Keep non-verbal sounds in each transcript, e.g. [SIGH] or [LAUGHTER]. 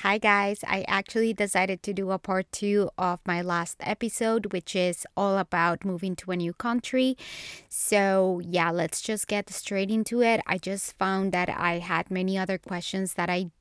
Hi, guys. I actually decided to do a part two of my last episode, which is all about moving to a new country. So, yeah, let's just get straight into it. I just found that I had many other questions that I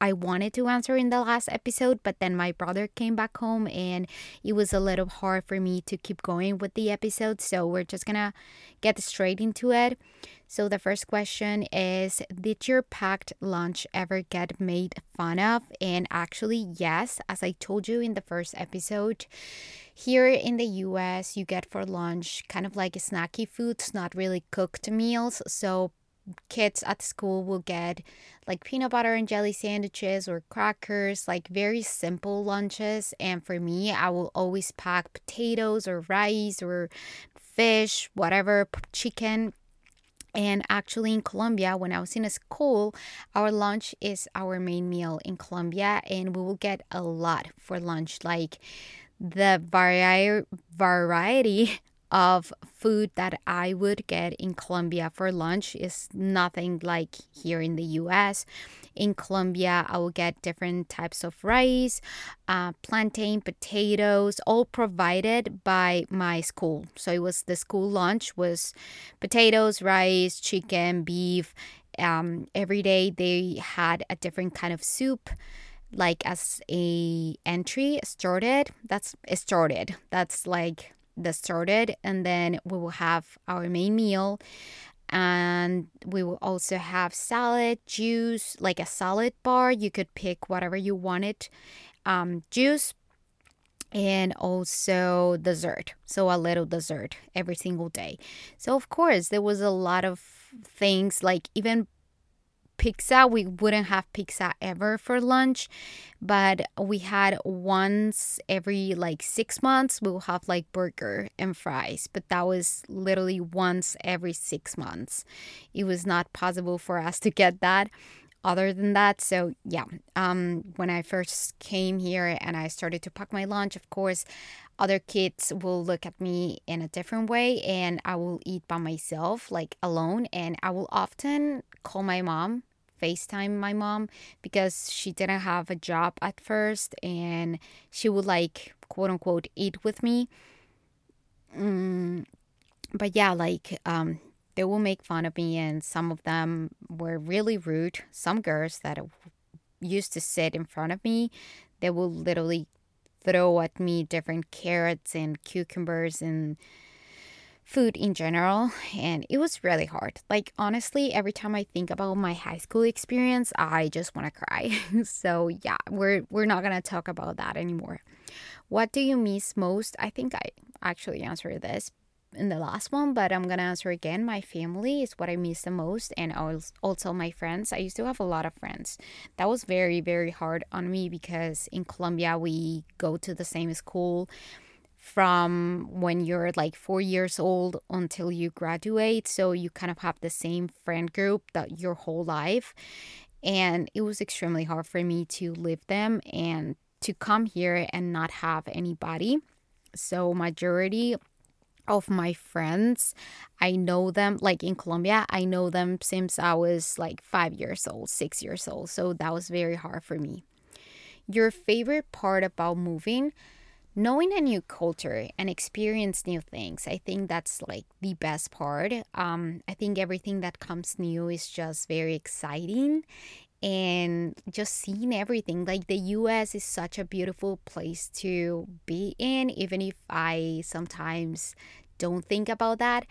I wanted to answer in the last episode, but then my brother came back home and it was a little hard for me to keep going with the episode. So we're just gonna get straight into it. So the first question is Did your packed lunch ever get made fun of? And actually, yes, as I told you in the first episode. Here in the US, you get for lunch kind of like snacky foods, not really cooked meals. So kids at school will get like peanut butter and jelly sandwiches or crackers, like very simple lunches. And for me, I will always pack potatoes or rice or fish, whatever, chicken. And actually, in Colombia, when I was in a school, our lunch is our main meal in Colombia, and we will get a lot for lunch. Like the vari- variety [LAUGHS] of food that I would get in Colombia for lunch is nothing like here in the US. In Colombia, I will get different types of rice, uh, plantain, potatoes, all provided by my school. So it was the school lunch was potatoes, rice, chicken, beef. Um, every day they had a different kind of soup like as a entry started that's started that's like the started and then we will have our main meal and we will also have salad juice like a salad bar. You could pick whatever you wanted um, juice and also dessert. So a little dessert every single day. So of course there was a lot of things like even pizza. We wouldn't have pizza ever for lunch, but we had once every like six months, we'll have like burger and fries, but that was literally once every six months. It was not possible for us to get that other than that so yeah um when i first came here and i started to pack my lunch of course other kids will look at me in a different way and i will eat by myself like alone and i will often call my mom FaceTime my mom because she didn't have a job at first and she would like quote unquote eat with me. Mm, but yeah, like um, they will make fun of me, and some of them were really rude. Some girls that used to sit in front of me, they will literally throw at me different carrots and cucumbers and food in general and it was really hard. Like honestly every time i think about my high school experience i just want to cry. [LAUGHS] So yeah we're we're not going to talk about that anymore. What do you miss most? I think i actually answered this in the last one but i'm going to answer again. My family is what i miss the most and also my friends. I used to have a lot of friends. That was very very hard on me because in colombia we go to the same school from when you're like four years old until you graduate. So you kind of have the same friend group that your whole life. And it was extremely hard for me to leave them and to come here and not have anybody. So majority of my friends, I know them like in Colombia, I know them since I was like 5 years old, 6 years old. So that was very hard for me. Your favorite part about moving? Knowing a new culture and experience new things i think that's like the best part. Um, i think everything that comes new is just very exciting and just seeing everything. Like the us is such a beautiful place to be in even if i sometimes don't think about that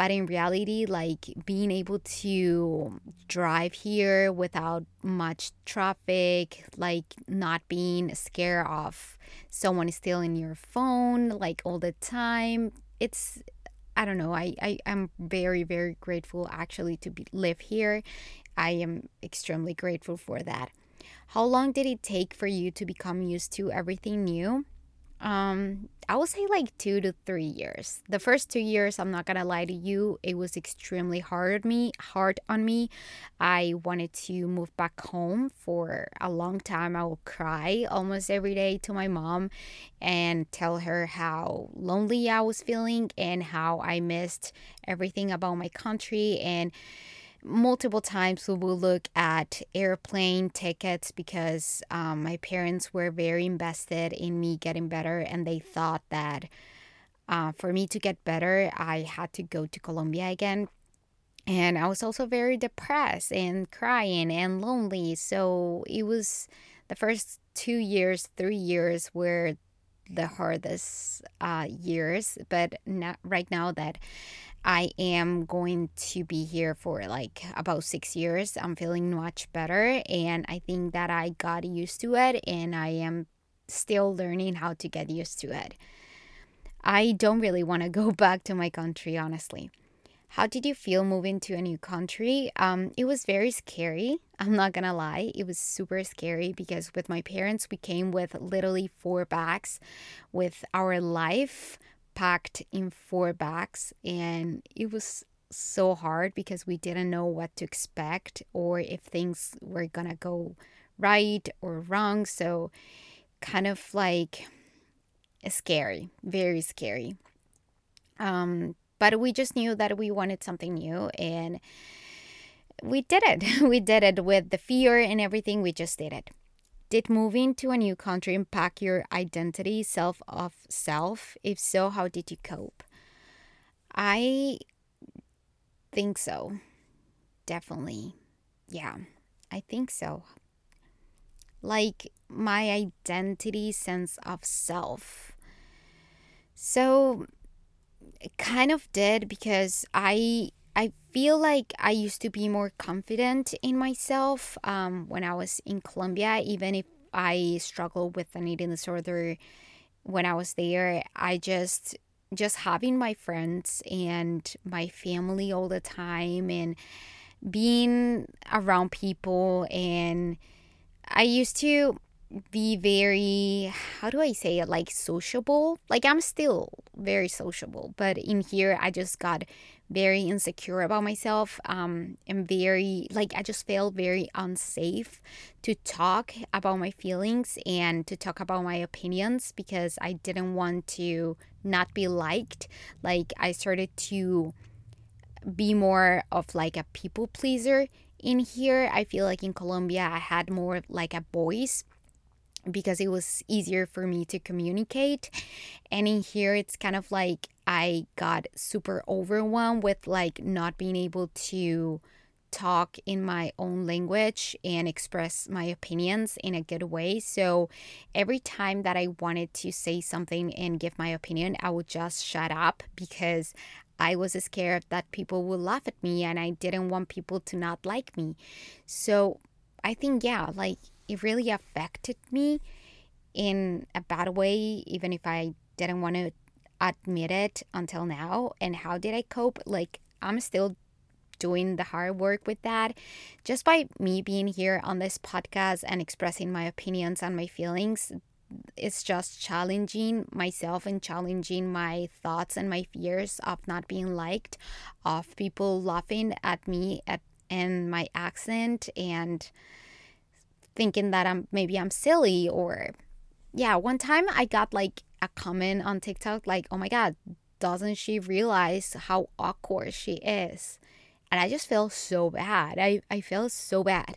but in reality like being able to drive here without much traffic like not being scared of someone stealing your phone like all the time it's i don't know i, I am very very grateful actually to be, live here. I am extremely grateful for that. How long did it take for you to become used to everything new um i would say like two to three years. The first two years i'm not gonna lie to you it was extremely hard on me hard on me. I wanted to move back home for a long time. I would cry almost every day to my mom and tell her how lonely i was feeling and how i missed everything about my country and multiple times we will look at airplane tickets because um, my parents were very invested in me getting better and they thought that uh, for me to get better i had to go to colombia again. And i was also very depressed and crying and lonely. So it was the first two years three years were the hardest uh, years. But not right now that I am going to be here for like about six years. I'm feeling much better, and I think that I got used to it, and I am still learning how to get used to it. I don't really want to go [LAUGHS] back to my country, honestly. How did you feel moving to a new country? Um, it was very scary. [LAUGHS] I'm not gonna lie. It was super scary because with my parents, we came with literally four bags with our life packed in four bags and it was so hard because we didn't know what to expect or if things were gonna go right or wrong. So kind of like scary very scary. Um but we just knew that we wanted something new and we did it. [LAUGHS] We did it with the fear and everything we just did it did moving to a new country impact your identity, self of self? If so, how did you cope? I think so. Definitely. Yeah, I think so. Like my identity, sense of self. So, it kind of did because I I feel like I used to be more confident in myself um, when I was in Colombia, even if I struggled with an eating disorder when I was there. I just just having my friends and my family all the time and being around people. And I used to be very how do I say it? Like sociable? Like I'm still very sociable but in here I just got very insecure about myself um and very like I just felt very unsafe to talk about my feelings and to talk about my opinions because I didn't want to not be liked. Like I started to be more of like a people pleaser in here. I feel like in Colombia I had more like a voice because it was easier for me to communicate. And in here, it's kind of like I got super overwhelmed with like not being able to talk in my own language and express my opinions in a good way. So every time that I wanted to say something and give my opinion, I would just shut up because I was scared that people would laugh at me and I didn't want people to not like me. So I think, yeah, like it really affected me in a bad way, even if I didn't want to admit it until now. And how did I cope? Like, I'm still doing the hard work with that. Just by me being here on this podcast and expressing my opinions and my feelings, it's just challenging myself and challenging my thoughts and my fears of not being liked, of people laughing at me at and my accent and thinking that I'm maybe I'm silly or yeah, one time I got like a comment on TikTok like, "Oh my god, doesn't she realize how awkward she is?" And I just felt so bad. I I felt so bad.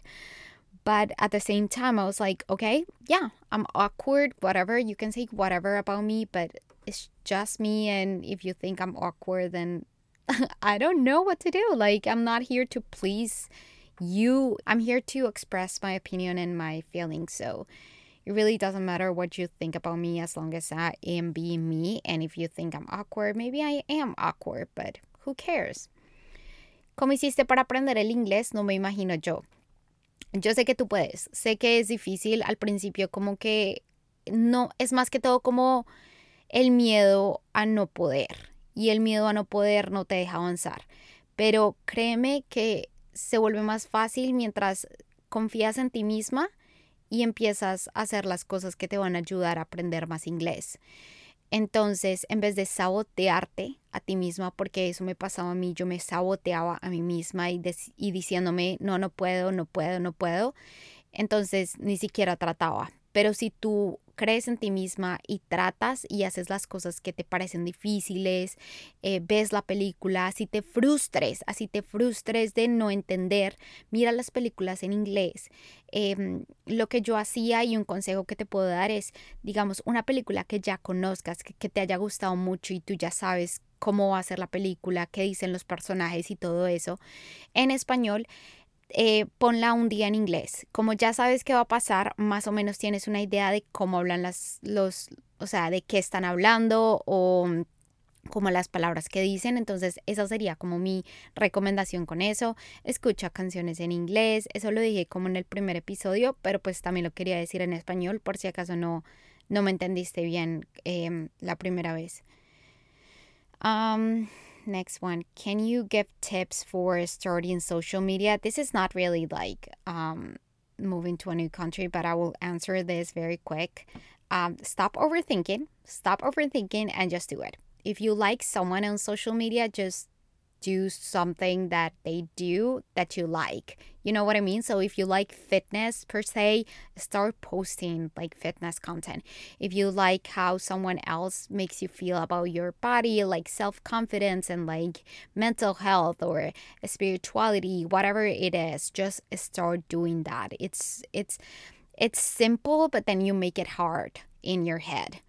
But at the same time, I was like, okay, yeah, I'm awkward, whatever. You can say whatever about me, but it's just me. And if you think I'm awkward, then [LAUGHS] I don't know what to do. Like, I'm not here to please you i'm here to express my opinion and my feelings so it really doesn't matter what you think about me as long as i am being me and if you think i'm awkward maybe i am awkward but who cares ¿Cómo hiciste para aprender el inglés? No me imagino yo. Yo sé que tú puedes. Sé que es difícil al principio, como que no, es más que todo como el miedo a no poder. Y el miedo a no poder no te deja avanzar. Pero créeme que se vuelve más fácil mientras confías en ti misma y empiezas a hacer las cosas que te van a ayudar a aprender más inglés. Entonces, en vez de sabotearte a ti misma, porque eso me pasaba a mí, yo me saboteaba a mí misma y, y diciéndome, no, no puedo, no puedo, no puedo, entonces ni siquiera trataba. Pero si tú crees en ti misma y tratas y haces las cosas que te parecen difíciles, eh, ves la película, si te frustres, así te frustres de no entender, mira las películas en inglés. Em, lo que yo hacía y un consejo que te puedo dar es, digamos, una película que ya conozcas, que, que te haya gustado mucho y tú ya sabes cómo va a ser la película, qué dicen los personajes y todo eso, en español eh, ponla un día en inglés. Como ya sabes qué va a pasar, más o menos tienes una idea de cómo hablan las, los, o sea, de qué están hablando o como las palabras que dicen. Entonces, esa sería como mi recomendación con eso. Escucha canciones en inglés. Eso lo dije como en el primer episodio, pero pues también lo quería decir en español por si acaso no, no me entendiste bien em, la primera vez. Next one. Can you give tips for starting social media? This is not really like um, moving to a new country, but I will answer this very quick. Um, stop overthinking. Stop overthinking and just do it. If you like someone on social media, just do something that they do that you like. You know what I mean? So if you like fitness per se, start posting like fitness content. If you like how someone else makes you feel about your body, like self confidence and like mental health or spirituality, whatever it is, just start doing that. It's it's it's simple, but then you make it hard in your head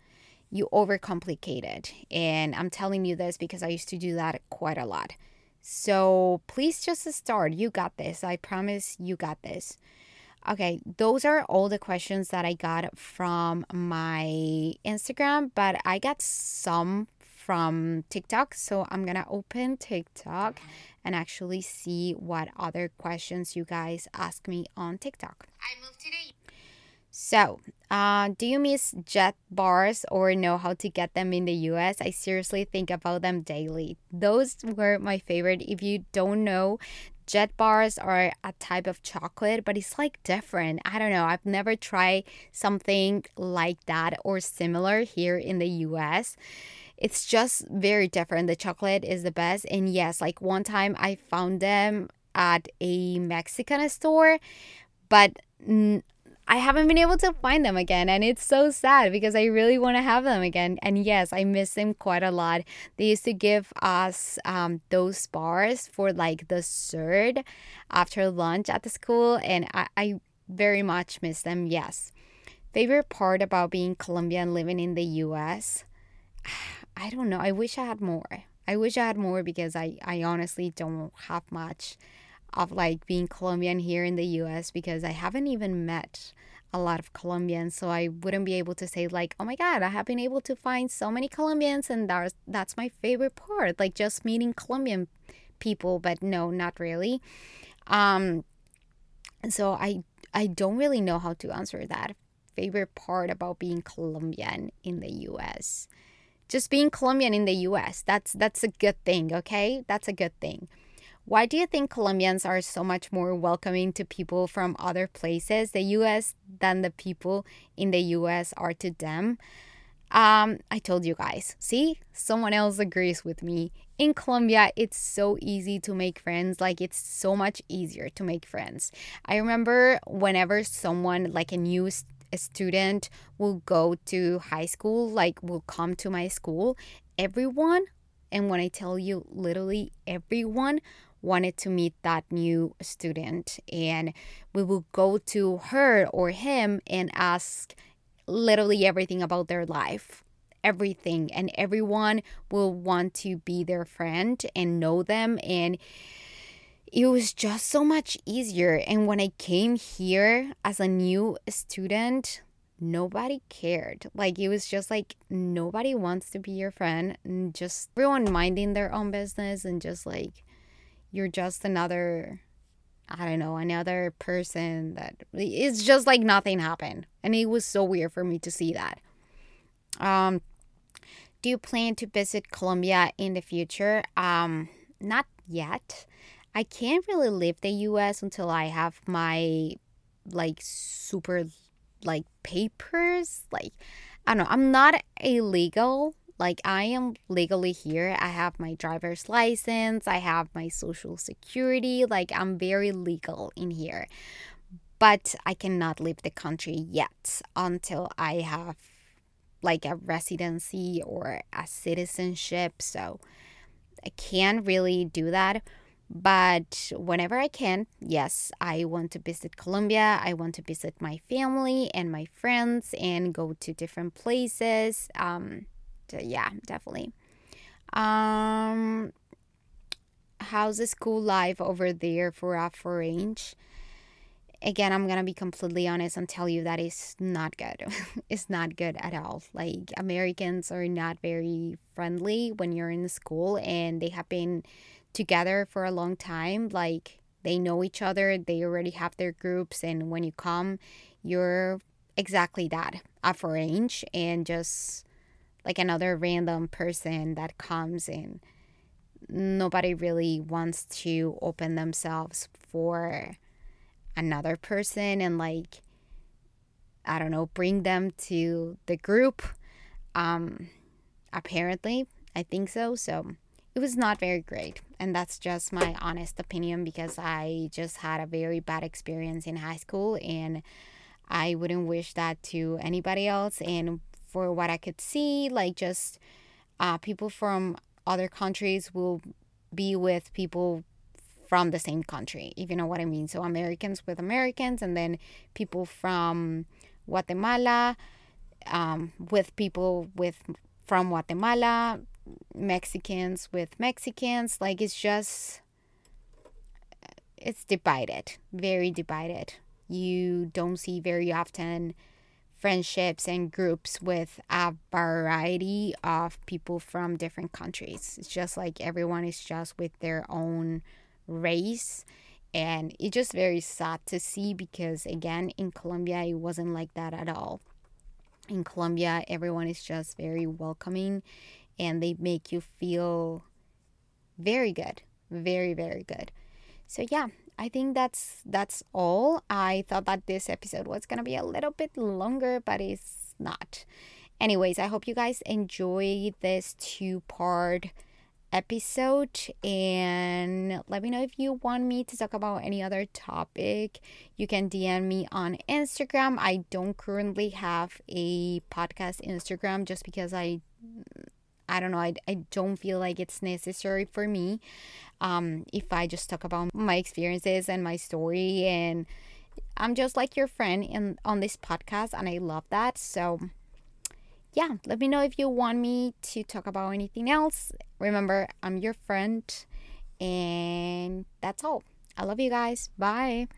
you overcomplicate it. And I'm telling you this because I used to do that quite a lot. So please just start. You got this. I promise you got this. Okay, those are all the questions that I got from my Instagram, but I got some from TikTok. So I'm gonna open TikTok and actually see what other questions you guys ask me on TikTok. I moved to so, uh, do you miss jet bars or know how to get them in the US? I seriously think about them daily. Those were my favorite. If you don't know, jet bars are a type of chocolate, but it's like different. I don't know. I've never tried something like that or similar here in the US. It's just very different. The chocolate is the best. And yes, like one time I found them at a Mexican store, but I haven't been able to find them again. And it's so sad because I really want to have them again. And yes, I miss them quite a lot. They used to give us um, those bars for like the third after lunch at the school. And I, I very much miss them. Yes. Favorite part about being Colombian living in the US? [SIGHS] I don't know. I wish I had more. I wish I had more because I, I honestly don't have much of like being Colombian here in the US because I haven't even met a lot of Colombians. So I wouldn't be able to say like, oh my God, I have been able to find so many Colombians and that's that's my favorite part. Like just meeting Colombian people, but no, not really. Um so I I don't really know how to answer that. Favorite part about being Colombian in the US. Just being Colombian in the US. That's that's a good thing, okay? That's a good thing. Why do you think Colombians are so much more welcoming to people from other places, the US, than the people in the US are to them? Um, I told you guys. See, someone else agrees with me. In Colombia, it's so easy to make friends. Like, it's so much easier to make friends. I remember whenever someone, like a new st- a student, will go to high school, like, will come to my school, everyone, and when I tell you literally everyone, wanted to meet that new student. And we would go to her or him and ask literally everything about their life everything. And everyone will want to be their friend and know them. And it was just so much easier. And when i came here as a new student nobody cared. Like it was just like nobody wants to be your friend. And just everyone minding their own business and just like you're just another I don't know, another person that it's just like nothing happened. And it was so weird for me to see that. Um do you plan to visit Colombia in the future? Um not yet. I can't really leave the US until I have my like super like papers. Like I don't know, I'm not illegal like, I am legally here. I have my driver's license, I have my social security. Like, I'm very legal in here. but I cannot leave the country yet until I have like a residency or a citizenship. So I can't really do that. But whenever I can, yes, I want to visit Colombia. I want to visit my family and my friends and go to different places. Um, so yeah, definitely. Um, how's the school life over there for a Range? Again, I'm gonna be completely honest and tell you that it's not good. [LAUGHS] it's not good at all. Like Americans are not very friendly when you're in school, and they have been together for a long time. Like they know each other, they already have their groups, and when you come, you're exactly that a Range, and just like another random person that comes in nobody really wants to open themselves for another person and like I don't know, bring them to the group. Um apparently, I think so. So it was not very great. And that's just my honest opinion because I just had a very bad experience in high school and I wouldn't wish that to anybody else. And for what I could see, like just uh, people from other countries will be with people from the same country, if you know what I mean. So Americans with Americans, and then people from Guatemala um, with people with from Guatemala, Mexicans with Mexicans. Like it's just it's divided, very divided. You don't see very often friendships and groups with a variety of people from different countries. It's just like everyone is just with their own race. And it's just very sad to see because, again, in Colombia, it wasn't like that at all. In Colombia, everyone is just very welcoming and they make you feel very good. Very, very good. So, yeah, I think that's that's all. I thought that this episode was gonna be a little bit longer, but it's not. Anyways, I hope you guys enjoy this two part episode and let me know if you want me to talk about any other topic. You can DM me on Instagram. I don't currently have a podcast Instagram just because I I don't know, I, I don't feel like it's necessary for me um, if I just talk about my experiences and my story. And I'm just like your friend in on this podcast, and I love that. So, yeah, let me know if you want me to talk about anything else. Remember, I'm your friend, and that's all. I love you guys. Bye.